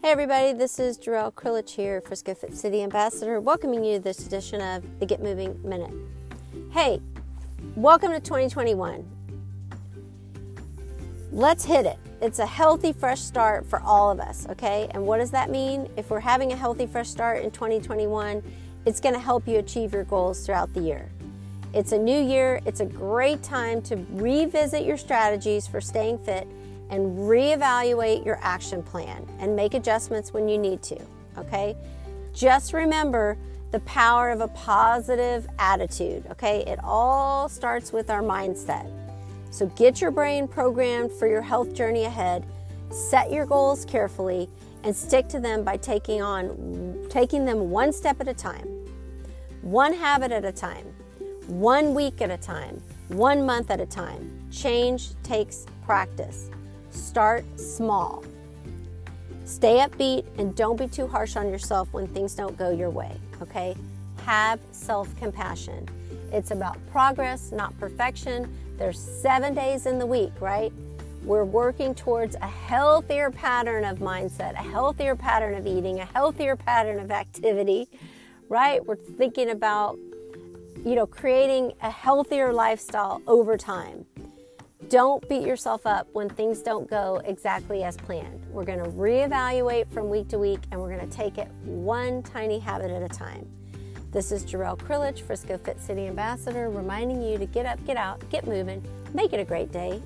Hey everybody, this is Jarrell Krilich here, Frisco Fit City Ambassador, welcoming you to this edition of the Get Moving Minute. Hey, welcome to 2021. Let's hit it. It's a healthy, fresh start for all of us, okay? And what does that mean? If we're having a healthy, fresh start in 2021, it's going to help you achieve your goals throughout the year. It's a new year, it's a great time to revisit your strategies for staying fit and reevaluate your action plan and make adjustments when you need to, okay? Just remember the power of a positive attitude, okay? It all starts with our mindset. So get your brain programmed for your health journey ahead, set your goals carefully, and stick to them by taking on taking them one step at a time. One habit at a time. One week at a time. One month at a time. Change takes practice. Start small. Stay upbeat and don't be too harsh on yourself when things don't go your way, okay? Have self compassion. It's about progress, not perfection. There's seven days in the week, right? We're working towards a healthier pattern of mindset, a healthier pattern of eating, a healthier pattern of activity, right? We're thinking about, you know, creating a healthier lifestyle over time. Don't beat yourself up when things don't go exactly as planned. We're going to reevaluate from week to week and we're going to take it one tiny habit at a time. This is Jarrell Krilich, Frisco Fit City Ambassador, reminding you to get up, get out, get moving, make it a great day,